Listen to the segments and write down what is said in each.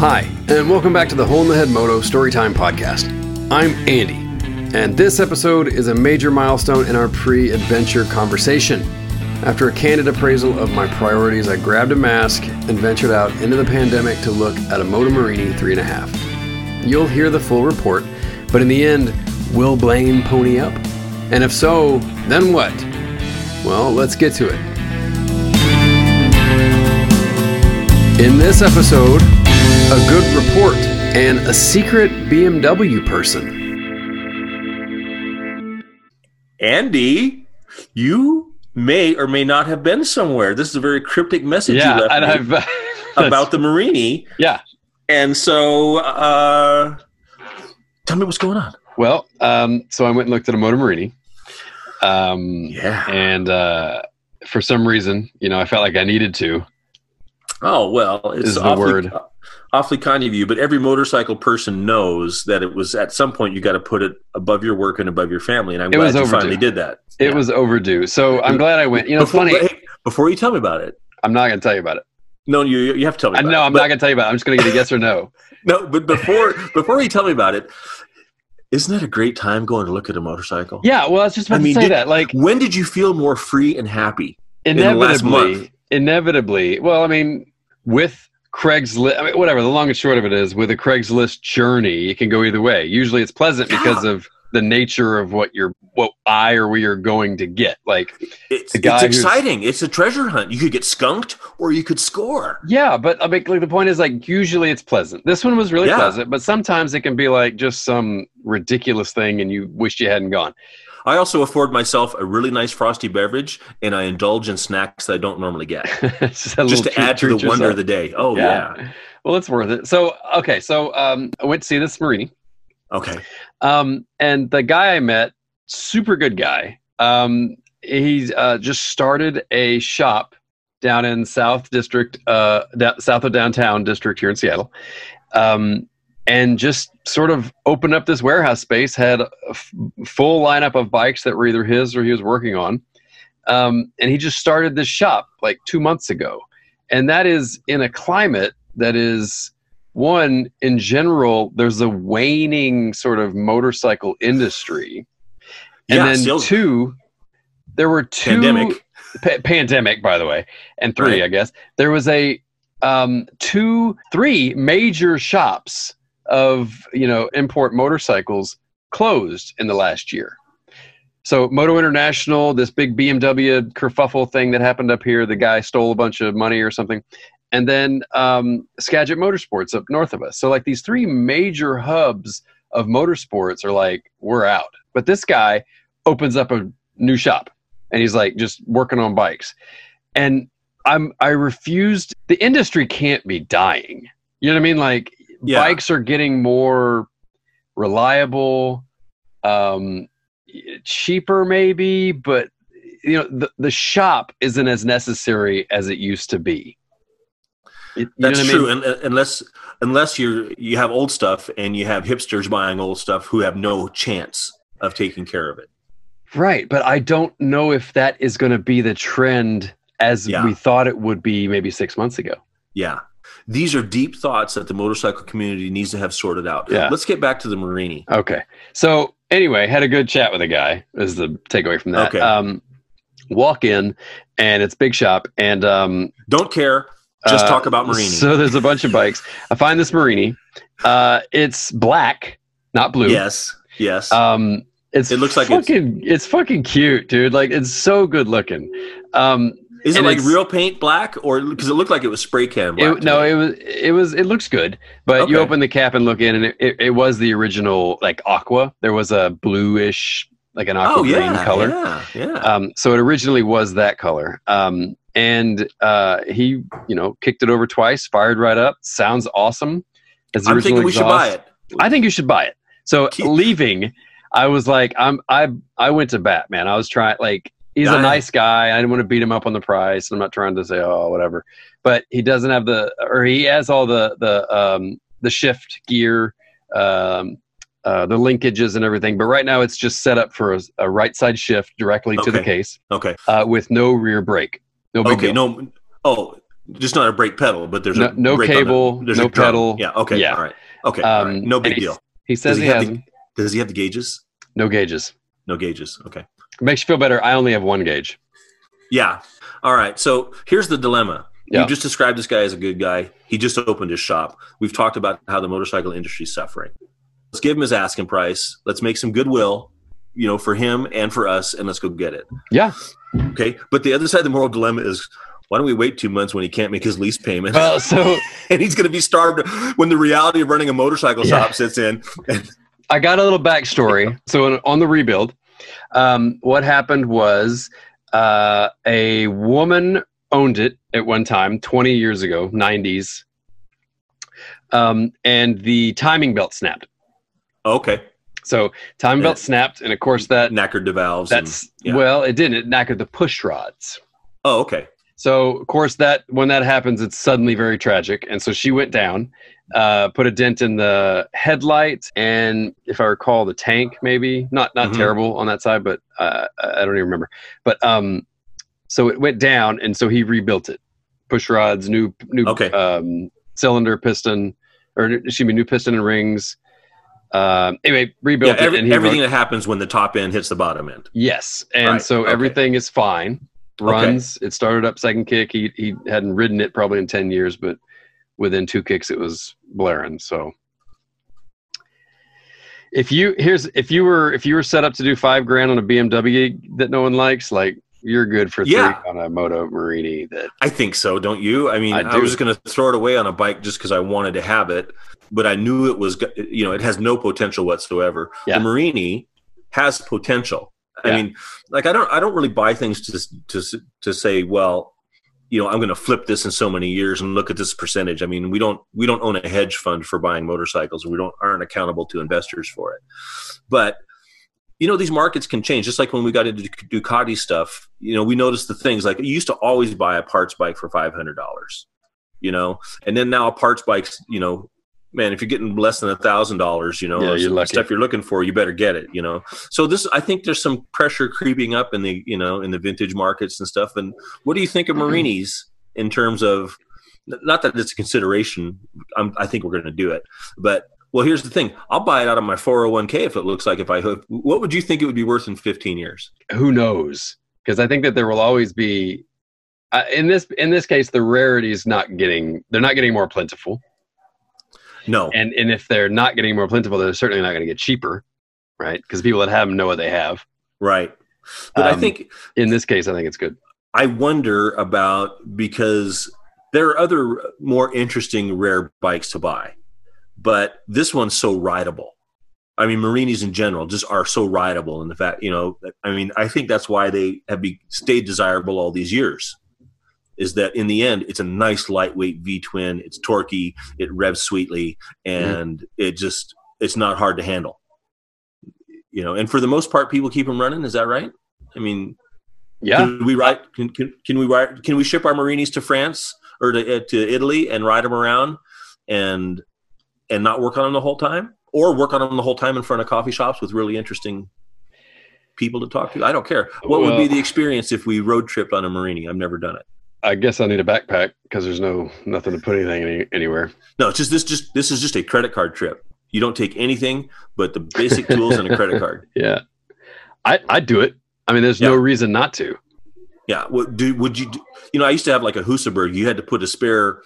Hi, and welcome back to the Hole in the Head Moto Storytime Podcast. I'm Andy, and this episode is a major milestone in our pre adventure conversation. After a candid appraisal of my priorities, I grabbed a mask and ventured out into the pandemic to look at a Moto Morini 3.5. You'll hear the full report, but in the end, will Blaine pony up? And if so, then what? Well, let's get to it. In this episode, a good report and a secret BMW person. Andy, you may or may not have been somewhere. This is a very cryptic message Yeah, you left and I've about the Morini. yeah. And so, uh, tell me what's going on. Well, um, so I went and looked at a Moto Morini. um, Yeah. and uh, for some reason, you know, I felt like I needed to. Oh well, it's Is the awfully, word. awfully kind of you. But every motorcycle person knows that it was at some point you got to put it above your work and above your family. And I'm It glad was you finally did that. It Yeah. was overdue, so I'm glad I went. You know, it's before, funny. hey, before you tell me about it, I'm not going to tell you about it. no, you you have to tell me. I about know it. I'm But- not going to tell you about it. I'm just going to get a yes or no. No, but before before you tell me about it, isn't that a great time going to look at a motorcycle? Yeah, well, I was just about I mean, to say did- that. Like, When did you feel more free and happy? the last inevitably, month. inevitably. Well, I mean, with Craigslist, I mean, whatever. The long and short of it is, with a Craigslist journey, it can go either way. Usually, it's pleasant because of the nature of what you're, what I or we are going to get. Like, It's, it's exciting. It's a treasure hunt. You could get skunked or you could score. yeah, but I mean, like the point is, like, usually it's pleasant. This one was really Yeah. pleasant, but sometimes it can be like just some ridiculous thing, and you wish you hadn't gone. I also afford myself a really nice frosty beverage, and I indulge in snacks that I don't normally get, just to treat- add to the treat wonder yourself. of the day. Oh yeah. Well, it's worth it. So, okay, so um, I went to see this Morini. Okay. Um, and the guy I met, super good guy. Um, he's uh, just started a shop down in South District, uh, da- south of downtown district here in Seattle, um, and just sort of opened up this warehouse space. Had a f- full lineup of bikes that were either his or he was working on, um, and he just started this shop like two months ago, and that is in a climate that is one in general there's a waning sort of motorcycle industry and Yeah, then two there were two Pandemic. pa- pandemic by the way and three Right. i guess there was a um two three major shops of you know import motorcycles closed in the last year so moto international this big bmw kerfuffle thing that happened up here the guy stole a bunch of money or something and then um, Skagit Motorsports up north of us. So like these three major hubs of motorsports are like we're out. But this guy opens up a new shop, and he's like just working on bikes, and I'm I refused. The industry can't be dying. You know what I mean? Like Yeah. bikes are getting more reliable, um, cheaper maybe, but you know the the shop isn't as necessary as it used to be. You- you That's I true. And unless unless you're you have old stuff and you have hipsters buying old stuff who have no chance of taking care of it. Right, but I don't know if that is going to be the trend as Yeah. we thought it would be maybe six months ago. Yeah. These are deep thoughts that the motorcycle community needs to have sorted out. Yeah. Let's get back to the Morini. Okay, so anyway, had a good chat with a guy. Is the takeaway from that? Okay. Um, walk in, and it's big shop, and um, Don't care. Just uh, talk about Morini. So there's a bunch of bikes. I find this Morini. Uh, it's black, not blue. yes. Yes. Um, it's It looks like it's- fucking. It's, fucking cute, dude. Like it's so good looking. Um, Is it and like real paint black or because it looked like it was spray can black? It, no, me. it was it was it looks good, but you open the cap and look in, and it, it, it was the original like aqua. There was a bluish, like an aqua oh green yeah, color. Yeah, yeah. Um, so it originally was that color. Um, and uh, he, you know, kicked it over twice, fired right up. Sounds awesome. As the I'm original thinking we should buy it. I think you should buy it. So leaving, I was like, I'm I I went to bat, man. I was trying like he's Yeah. a nice guy. I didn't want to beat him up on the price. I'm not trying to say oh whatever, but he doesn't have the or he has all the the um the shift gear, um, uh, the linkages and everything. But right now it's just set up for a, a right side shift directly to the case Okay. uh, with no rear brake. No Okay. deal. No. Oh, Just not a brake pedal, but there's No- a no brake on the- cable, there's no pedal. Yeah. Okay. Yeah. All right. Okay. all right. Um, No big deal. He says Does he he, has the- Does he have the gauges? no gauges. No gauges. Okay. Makes you feel better. I only have one gauge. Yeah. All right. So here's the dilemma. Yeah. You just described this guy as a good guy. He just opened his shop. We've talked about how the motorcycle industry is suffering. Let's give him his asking price. Let's make some goodwill, you know, for him and for us, and let's go get it. Yeah. Okay. But the other side of the moral dilemma is why don't we wait two months when he can't make his lease payment Well, so and he's going to be starved when the reality of running a motorcycle Yeah. shop sits in? I got a little backstory. So on the rebuild, um, what happened was uh, a woman owned it at one time, 20 years ago, 90s, um, and the timing belt snapped. Okay. So timing belt snapped, and of course that Knackered the valves. and- that's yeah. well, it didn't. It knackered the push rods. oh, okay. So of course that when that happens, it's suddenly very tragic. And so she went down, uh, put a dent in the headlight, and if I recall, the tank maybe not not Mhm. terrible on that side, but uh, I don't even remember. But um, so it went down, and so he rebuilt it. Push rods, new new Okay. um, cylinder, piston, or excuse me, new piston and rings. Um, anyway, Yeah, rebuilt every, it, and he everything wrote- that happens when the top end hits the bottom end. Yes, and Right, so okay. everything is fine. Runs. It started up second kick. He he hadn't ridden it probably in ten years, but within two kicks, it was blaring. So if you here's if you were if you were set up to do five grand on a BMW that no one likes, like you're good for three Yeah. on a Moto Morini. That I think so, don't you? I mean, I I, was going to throw it away on a bike just because I wanted to have it, but I knew it was, you know, it has no potential whatsoever. Yeah. The Morini has potential. Yeah. I mean, like I don't, I don't really buy things to to to say, well, you know, I'm going to flip this in so many years and look at this percentage. I mean, we don't we don't own a hedge fund for buying motorcycles. We don't aren't accountable to investors for it, but you know these markets can change just like when we got into ducati stuff you know we noticed the things like you used to always buy a parts bike for $500 you know and then now a parts bike's you know man if you're getting less than a thousand dollars you know Yeah, you're stuff you're looking for you better get it you know so this i think there's some pressure creeping up in the you know in the vintage markets and stuff and what do you think of Mm-hmm. morinis in terms of not that it's a consideration I'm, i think we're going to do it but well here's the thing i'll buy it out of my 401k if it looks like if i hook what would you think it would be worth in 15 years who knows? Because I think that there will always be. Uh, in this in this case, the rarity is not getting. They're not getting more plentiful. No and and if they're not getting more plentiful, they're certainly not going to get cheaper, right? Because people that have them know what they have. right but i Um, think In this case, I think it's good. I wonder about because there are other more interesting rare bikes to buy, but this one's so rideable. I mean, Morinis in general just are so rideable, and the fact you know, I mean, I think that's why they have be, stayed desirable all these years. Is that in the end, it's a nice lightweight V twin. It's torquey, it revs sweetly, and it just it's not hard to handle. You know, and for the most part, people keep them running. Is that right? I mean, Yeah, can we ride? Can, can, can we ride? Can we ship our Morinis to France or to, uh, to Italy and ride them around and and not work on them the whole time, or work on them the whole time in front of coffee shops with really interesting people to talk to? I don't care. What would be the experience if we road tripped on a Morini? I've never done it. I guess I need a backpack because there's no nothing to put anything any, anywhere. No, it's just this. Just this is just a credit card trip. You don't take anything but the basic tools and a credit card. Yeah, I I'd do it. I mean, there's no reason not to. Yeah. What do would you? Do, you know, I used to have like a Husaberg. You had to put a spare,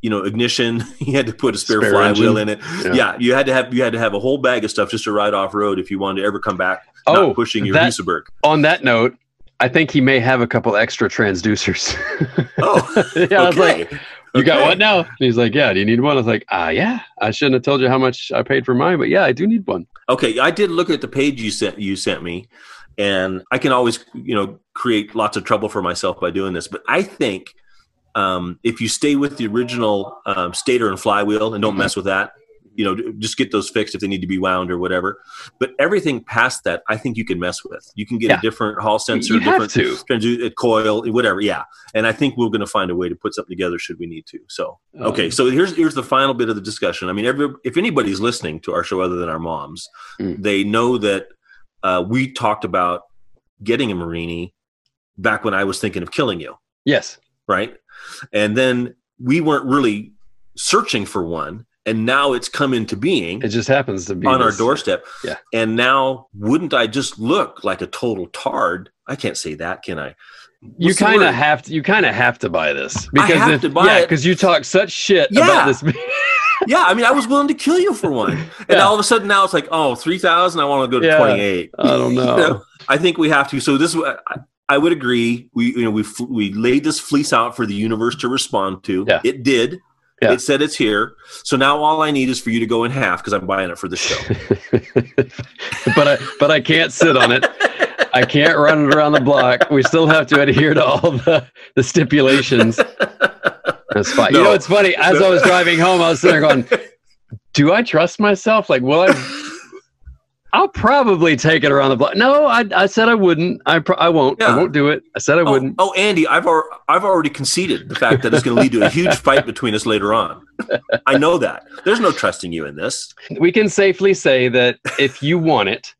you know, ignition. You had to put a spare, Spare flywheel engine. in it. Yeah. Yeah. You had to have you had to have a whole bag of stuff just to ride off road if you wanted to ever come back. Oh, not pushing your that- Husaberg. On that note, I think he may have a couple extra transducers. Oh, yeah, I was like, "You got Okay. what now?" And he's like, "Yeah, do you need one?" I was like, "Ah, yeah. I shouldn't have told you how much I paid for mine, but yeah, I do need one." Okay, I did look at the page you sent you sent me, and I can always you know create lots of trouble for myself by doing this. But I think um, if you stay with the original um, stator and flywheel and don't mess with that, you know, just get those fixed if they need to be wound or whatever. But everything past that, I think you can mess with. You can get Yeah. a different hall sensor, you different to. transu- uh, coil, whatever. Yeah, and I think we're going to find a way to put something together should we need to. So okay, Um, so here's here's the final bit of the discussion. I mean, every, if anybody's listening to our show other than our moms, Mm. they know that uh, we talked about getting a Morini back when I was thinking of killing you. Yes. right? And then we weren't really searching for one, and now it's come into being It just happens to be on our doorstep. Yeah. And now, wouldn't I just look like a total tard? I can't say that, can I? You What's the kind of have to. You kind of have to buy this have if- to buy yeah, it. because you talk such shit Yeah. about this. yeah, I mean, I was willing to kill you for one, and Yeah. all of a sudden now it's like, oh, three thousand. I want to go to Yeah. twenty eight. I don't know. I think we have to. So this, I, I would agree. We, you know, we we laid this fleece out for the universe to respond to. Yeah. It did. Yeah. It said it's here. So now all I need is for you to go in half because I'm buying it for the show. but I but I can't sit on it. I can't run it around the block. We still have to adhere to all the, the stipulations. That's fine. You know, it's funny. As I was driving home, I was sitting there going, "Do I trust myself? Like, will I? I'll probably take it around the block. No, I, I said I wouldn't. I pro- I won't. I won't do it. I said I Oh, wouldn't. oh, Andy, I've al- I've already conceded the fact that it's going to lead to a huge fight between us later on. I know that. There's no trusting you in this. We can safely say that if you want it,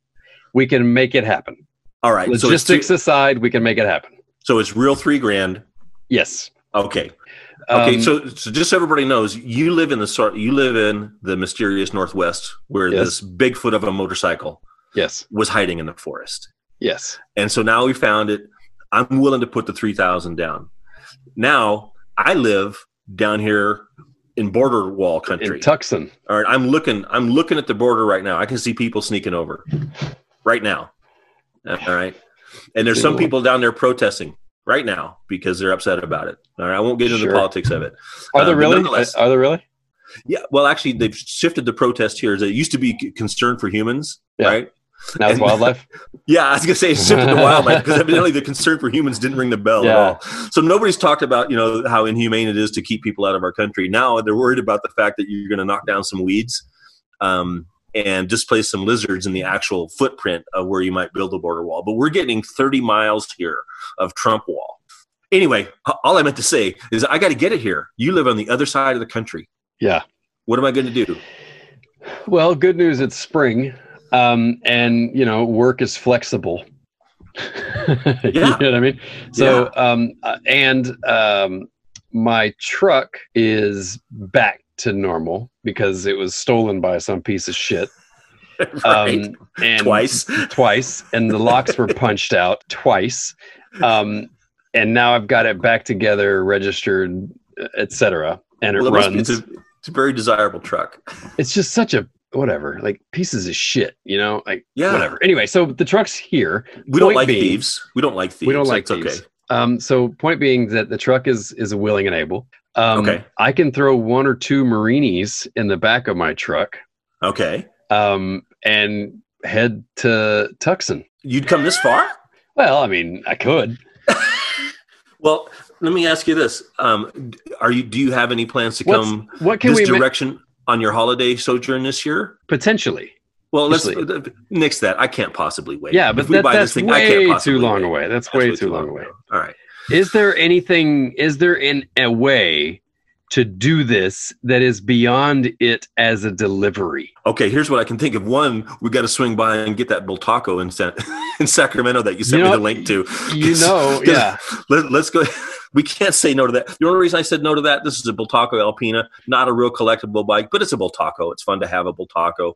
we can make it happen. All right. So Logistics aside, we can make it happen. so it's real three grand. Yes. Okay. Okay. Um, so so just so everybody knows, you live in the sort you live in the mysterious Northwest where Yes. this Bigfoot of a motorcycle yes, was hiding in the forest. yes. And so now we found it. I'm willing to put the 3000 down. Now I live down here in border wall country. In Tucson. All right, I'm looking. I'm looking at the border right now. I can see people sneaking over right now. All right, and there's some people down there protesting right now because they're upset about it. All right, I won't get into Sure. the politics of it. Are Uh, there really? Are there really? Yeah, well, actually, they've shifted the protest here. It used to be concern for humans, Yeah. right? Now it's wildlife. Yeah, I was gonna say it's shifted to wildlife because evidently the concern for humans didn't ring the bell at all. So nobody's talked about you know how inhumane it is to keep people out of our country. Now they're worried about the fact that you're going to knock down some weeds um, and displace some lizards in the actual footprint of where you might build a border wall. But we're getting 30 miles here of Trump wall. Anyway, all I meant to say is I got to get it here. You live on the other side of the country. Yeah. What am I going to do? Well, good news. It's spring, um, and you know, work is flexible. you know what I mean? So, um, uh, and um, my truck is back to normal because it was stolen by some piece of shit. right? Um, and Twice. twice, and the locks were punched out twice. Um, and now I've got it back together, registered, etc. And it Well, it must be, runs. it's, a, it's a very desirable truck. it's just such a whatever, like pieces of shit, you know, like Yeah. whatever. Anyway, so the truck's here. We don't like being- thieves. We don't like thieves. We don't like That's thieves. okay. Um, so point being that the truck is is a willing and able. Um, Okay. I can throw one or two Morinis in the back of my truck Okay. um, and head to Tucson. You'd come this far? Well, I mean, I could. Well, let me ask you this: um, Are you? Do you have any plans to What's- come What can this we ma- direction on your holiday sojourn this year? potentially? Well, let's uh, nix that. I can't possibly wait. Yeah, but If we that, buy that's I way can't too long wait. away. That's, That's way, too long away. ago. All right. Is there anything? Is there in a way to do this that is beyond it as a delivery? Okay, here's what I can think of. One, we got to swing by and get that bultaco in, San- in Sacramento that you sent You me the link to. You know, yeah. Let, let's go. We can't say no to that. The only reason I said no to that, this is a Bultaco Alpina, not a real collectible bike, but it's a Bultaco. It's fun to have a Bultaco,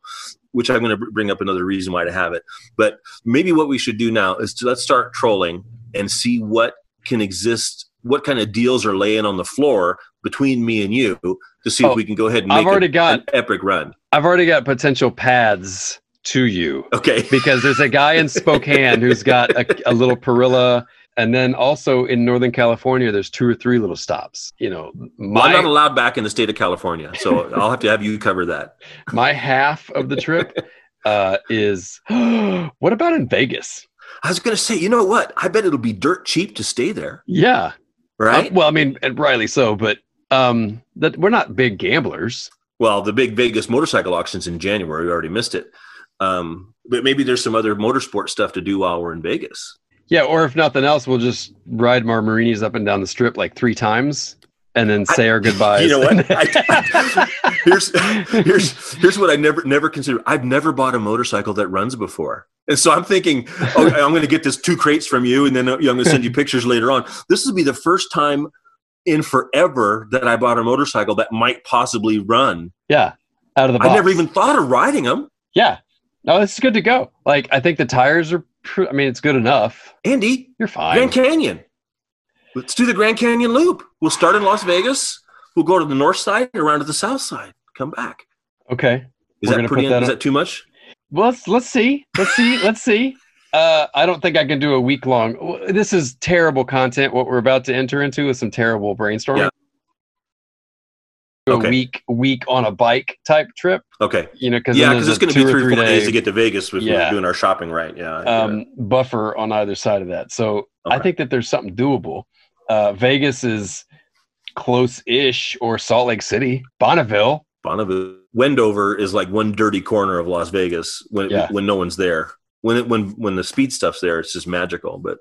which I'm going to bring up another reason why to have it. But maybe what we should do now is to let's start trolling and see what can exist, what kind of deals are laying on the floor between me and you to see Oh, if we can go ahead and I've already an, got- an epic run. I've already got potential paths to you Okay. because there's a guy in Spokane who's got a, a little Parilla, and then also in Northern California, there's two or three little stops. You know, Well, I'm not allowed back in the state of California, so I'll have to have you cover that. my half of the trip uh, is. what about in Vegas? I was going to say, you know what? I bet it'll be dirt cheap to stay there, Yeah, right? Uh, well, I mean, and rightly so, but um, that we're not big gamblers. Well, the big Vegas motorcycle auctions in January, we already missed it. Um, but maybe there's some other motorsport stuff to do while we're in Vegas. Yeah, or if nothing else, we'll just ride Marmarinis up and down the strip like three times, and then say our goodbyes. You know what? I, here's here's here's what I never never considered. I've never bought a motorcycle that runs before, and so I'm thinking, oh, I'm going to get this two crates from you, and then uh, I'm going to send you pictures later on. This will be the first time in forever that I bought a motorcycle that might possibly run. Yeah, out of the box. I never even thought of riding them. Yeah, no, it's good to go. Like I think the tires are. Pr- I mean, it's good enough. Andy, You're fine. Grand Canyon. Let's do the Grand Canyon loop. We'll start in Las Vegas. We'll go to the north side, and around to the south side, come back. okay. Is We're that pretty? put that is that too much? Well, let's let's see. Let's see. let's see. Uh, I don't think I can do a week long. This is terrible content. What we're about to enter into is some terrible brainstorming. Yeah. A Okay. week week on a bike type trip. Okay. You know, because Yeah, because it's going to be three, four days day, to get to Vegas if Yeah. doing our shopping right. Yeah. um, buffer on either side of that. So I think that there's something doable. Uh, Vegas is close-ish, or Salt Lake City, Bonneville. Bonneville, Wendover is like one dirty corner of Las Vegas when Yeah. when no one's there. When it, when when the speed stuff's there, it's just magical. But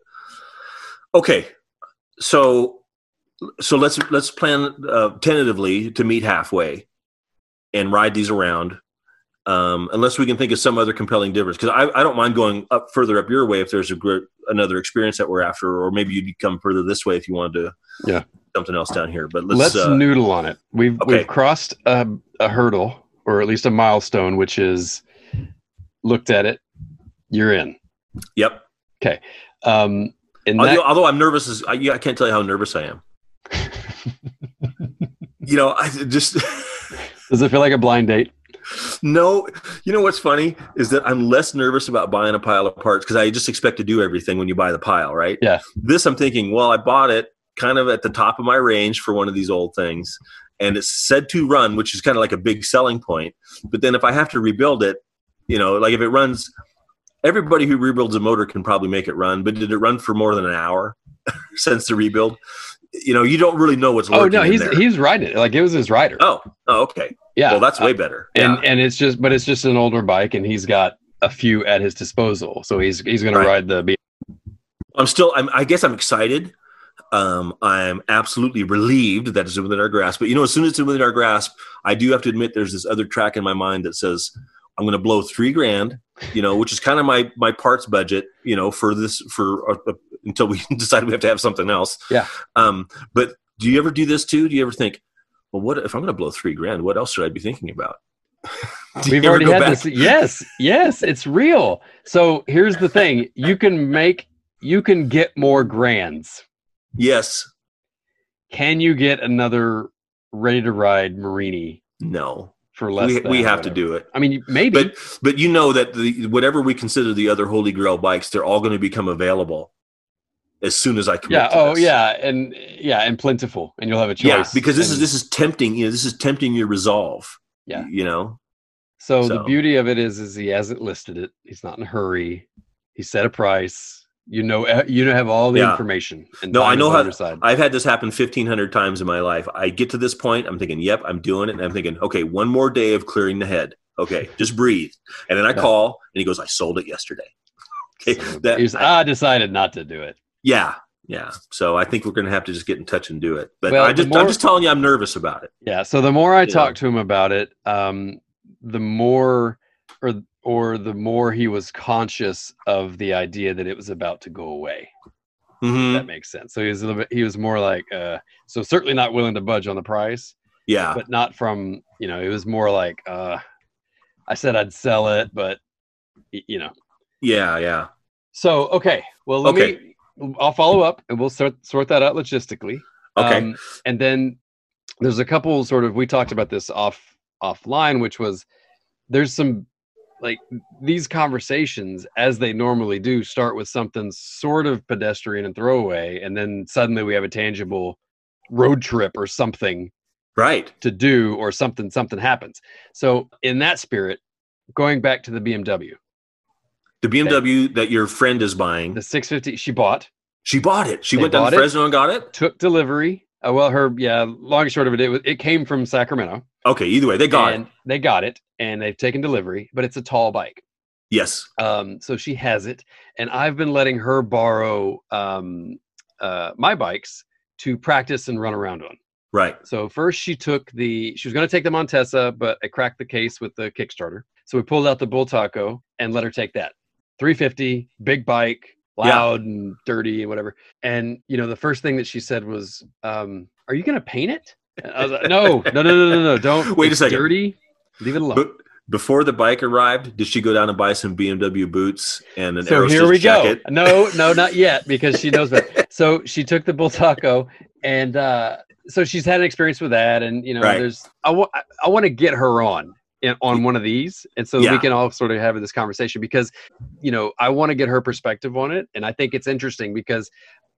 okay, so so let's let's plan uh, tentatively to meet halfway and ride these around. Um, unless we can think of some other compelling difference, because I, I don't mind going up further up your way if there's a great, another experience that we're after, or maybe you'd come further this way if you wanted to. Yeah. something else down here. But Let's, let's, uh, noodle on it. We've okay. we've crossed a, a hurdle, or at least a milestone, which is looked at it. You're in. yep. Okay. Um, in Although, that, although I'm nervous, as I, yeah, I can't tell you how nervous I am. you know, I just does it feel like a blind date? no. You know what's funny is that I'm less nervous about buying a pile of parts because I just expect to do everything when you buy the pile, right? Yeah. This I'm thinking, well, I bought it kind of at the top of my range for one of these old things, and it's said to run, which is kind of like a big selling point. But then if I have to rebuild it, you know, like if it runs. Everybody who rebuilds a motor can probably make it run, but did it run for more than an hour since the rebuild? You know, you don't really know what's Oh lurking no, in he's he's riding it like it was his rider. Oh, oh, okay. yeah, Well, that's Uh, way better. and yeah. and it's just, but it's just an older bike, and he's got a few at his disposal, so he's he's going Right. to ride the. I'm still. I'm, I guess I'm excited. Um, I'm absolutely relieved that it's within our grasp. But you know, as soon as it's within our grasp, I do have to admit there's this other track in my mind that says I'm going to blow three grand. You know, which is kind of my my parts budget. You know, for this for uh, uh, until we decide we have to have something else. Yeah. Um, but do you ever do this too? Do you ever think, well, what if I'm going to blow three grand? What else should I be thinking about? We've already had back- this. Yes, yes, it's real. So here's the thing: you can make, you can get more grands. Yes. Can you get another ready to ride Morini No. for less? We, we have to do it. I mean, maybe. But but you know that the whatever we consider the other holy grail bikes, they're all going to become available as soon as I commit. yeah. to Oh, this. yeah, and yeah, and plentiful, and you'll have a choice. yeah. Because this is this is tempting. You know, this is tempting your resolve. Yeah. You know. So, the beauty of it is, is he hasn't listed it. He's not in a hurry. He set a price. You know, eh, you have all the Yeah. information. And No, I know how- side. I've had this happen fifteen hundred times in my life. I get to this point, I'm thinking, "Yep, I'm doing it," and I'm thinking, "Okay, one more day of clearing the head. Okay, just breathe." And then I Yeah. call, and he goes, "I sold it yesterday." Okay, So that he's, I- I decided not to do it. yeah, yeah. So I think we're going to have to just get in touch and do it. But Well, i just more, i'm just telling you, I'm nervous about it. Yeah. So the more I know. to him about it, um, the more, or or the more he was conscious of the idea that it was about to go away. Mhm. That makes sense. So he was a little bit. He was more like, uh, so certainly not willing to budge on the price, Yeah. but not from you know. It was more like, uh, I said I'd sell it, but you know. Yeah, yeah. So okay, well let Okay. me. I'll follow up, and we'll sort sort that out logistically. Okay. Um, and then there's a couple sort of we talked about this off offline, which was there's some like these conversations as they normally do start with something sort of pedestrian and throwaway, and then suddenly we have a tangible road trip or something right. to do or something something happens. So in that spirit, going back to the BMW, The BMW that your friend is buying, the 650 she bought, she bought it. She went down to? Fresno and got it. took delivery. Uh, well, her yeah, long and short of it, it, was, it came from Sacramento. Okay, either way, they got and it. They got it, and they've taken delivery, but it's a tall bike. Yes. Um, so she has it, and I've been letting her borrow um, uh, my bikes to practice and run around on. Right. So first she took the she was going to take the Montesa, but I cracked the case with the Kickstarter. So we pulled out the Bultaco and let her take that. 350, big bike, Yeah. loud and dirty and whatever. And you know, the first thing that she said was, um, "Are you going to paint it?" I was like, "No, no, no, no, no, no! Don't Wait a second. Dirty. Leave it alone." But before the bike arrived, did she go down and buy some BMW boots and an so here we jacket? go. No, no, not yet because she knows better. so she took the Bultaco, and uh, so she's had an experience with that, and you know, Right. there's I want I want to get her on in, on one of these, and so that we can all sort of have this conversation because you know I want to get her perspective on it, and I think it's interesting because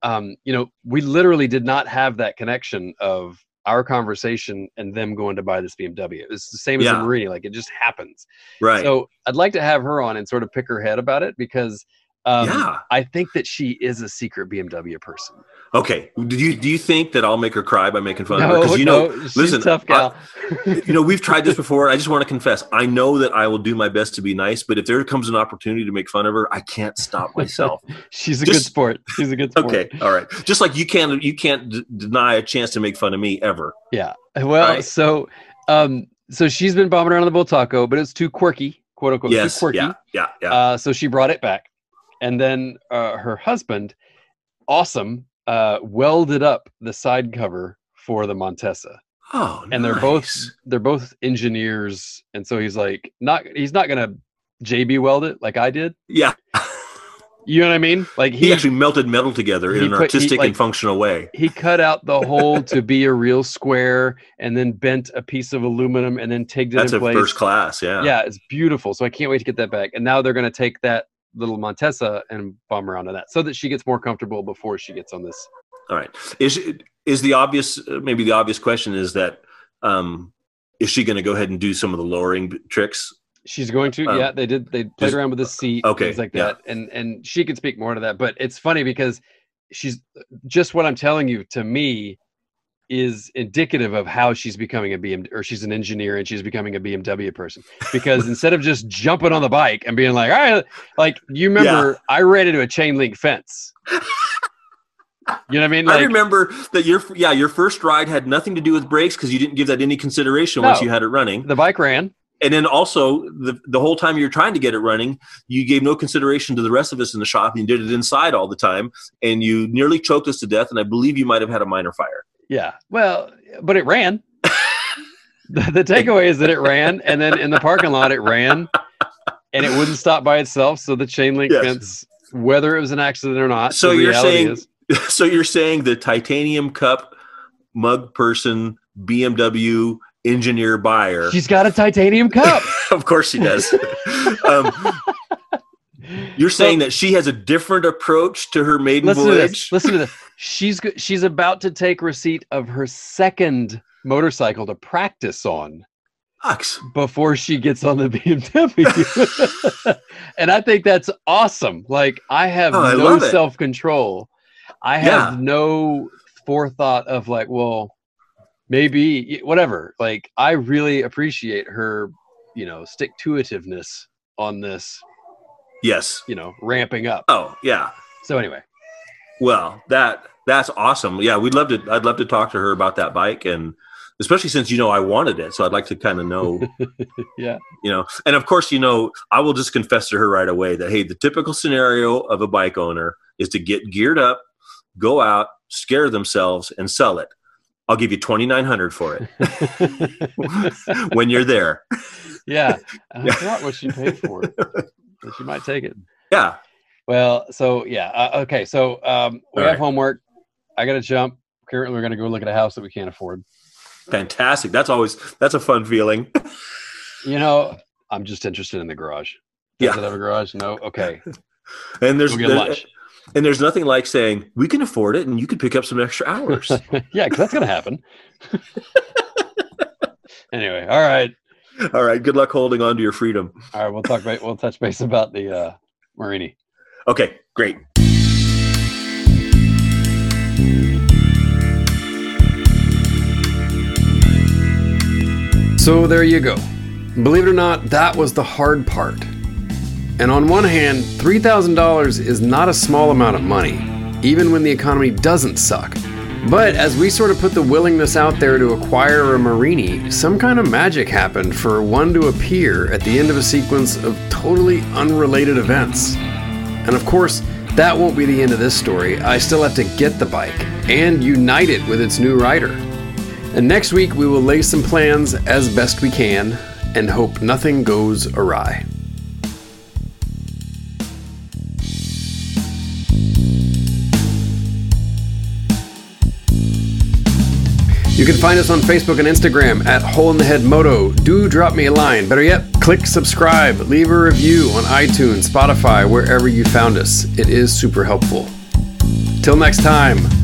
um, you know we literally did not have that connection of our conversation and them going to buy this BMW. It's the same as Yeah. the Morini, like it just happens. Right. So I'd like to have her on and sort of pick her head about it because um, yeah. I think that she is a secret BMW person. Okay. Do you do you think that I'll make her cry by making fun of her? Because you know, no, she's listen, tough gal. you know, we've tried this before. I just want to confess. I know that I will do my best to be nice, but if there comes an opportunity to make fun of her, I can't stop myself. she's a good sport. She's a good sport. okay. All right. Just like you can't you can't d- deny a chance to make fun of me ever. Yeah. Well, Right. so um, so she's been bombing around on the Bultaco, but it's too quirky, quote unquote, yes. too quirky. Yeah. Yeah. Yeah. Uh, so she brought it back, and then uh, her husband, awesome, uh, welded up the side cover for the Montesa. oh, and they're both they're both engineers and so he's like not he's not gonna jb weld it like i did Yeah. you know what i mean like He he actually melted metal together in an put- he, artistic like- and functional way. he cut out the hole to be a real square and then bent a piece of aluminum and then tagged it That's in a place first class. Yeah. yeah it's beautiful so i can't wait to get that back and now they're gonna take that little montesa and bomb around on that so that she gets more comfortable before she gets on this All right. Is is the obvious uh, maybe the obvious question is that um is she going to go ahead and do some of the lowering tricks? She's going to, Um, yeah. They did. They played just- around with the seat, okay, things like yeah. that, and and she could speak more to that. But it's funny because she's just what I'm telling you to me is indicative of how she's becoming a BM or she's an engineer and she's becoming a BMW person. Because instead of just jumping on the bike and being like, all right, like you remember, I ran into a chain link fence. You know what I mean? I remember that your yeah your first ride had nothing to do with brakes because you didn't give that any consideration once you had it running, the bike ran. and then also the the whole time you were trying to get it running, you gave no consideration to the rest of us in the shop. and You did it inside all the time, and you nearly choked us to death. And I believe you might have had a minor fire. Yeah. Well, but it ran. the, the takeaway is that it ran, and then in the parking lot it ran, and it wouldn't stop by itself. So the chain link Yes. fence, whether it was an accident or not, So you're saying- is, so you're saying the titanium cup mug person BMW engineer buyer she's got a titanium cup. of course she does um, you're saying that she has a different approach to her maiden listen to voyage this. Listen to this. She's she's about to take receipt of her second motorcycle to practice on. Before she gets on the BMW. and I think that's awesome. Like I have Oh, I no self-control. I have Yeah. no forethought of like, well, maybe whatever. Like I really appreciate her, you know, stick to itiveness on this, yes you know, ramping up. oh yeah So anyway, well that that's awesome yeah we'd love to i'd love to talk to her about that bike and especially since you know i wanted it so i'd like to kind of know yeah. you know and of course you know i will just confess to her right away that hey the typical scenario of a bike owner is to get geared up go out scare themselves and sell it i'll give you 2900 for it when you're there yeah. I forgot what she paid for it. But she might take it. yeah Well, so yeah, uh, okay. So um, we All have right. homework. I got to jump. Currently, we're going to go look at a house that we can't afford. fantastic that's always that's a fun feeling You know, I'm just interested in the garage. Does Yeah. it have a garage? No. Okay. and there's We'll get there- lunch. and there's nothing like saying we can afford it and you could pick up some extra hours yeah, because that's going to happen. anyway, all right, all right good luck holding on to your freedom all right. We'll talk about. We'll touch base about the uh, Morini. Okay great So there you go. Believe it or not, that was the hard part. And on one hand, $3,000 is not a small amount of money, even when the economy doesn't suck. But as we sort of put the willingness out there to acquire a Morini, some kind of magic happened for one to appear at the end of a sequence of totally unrelated events. And of course, that won't be the end of this story. I still have to get the bike. and unite it with its new rider. And next week, we will lay some plans as best we can and hope nothing goes awry. You can find us on Facebook and Instagram at Hole in the Head Moto. Do drop me a line. Better yet, click subscribe, leave a review on iTunes, Spotify, wherever you found us. It is super helpful. Till next time.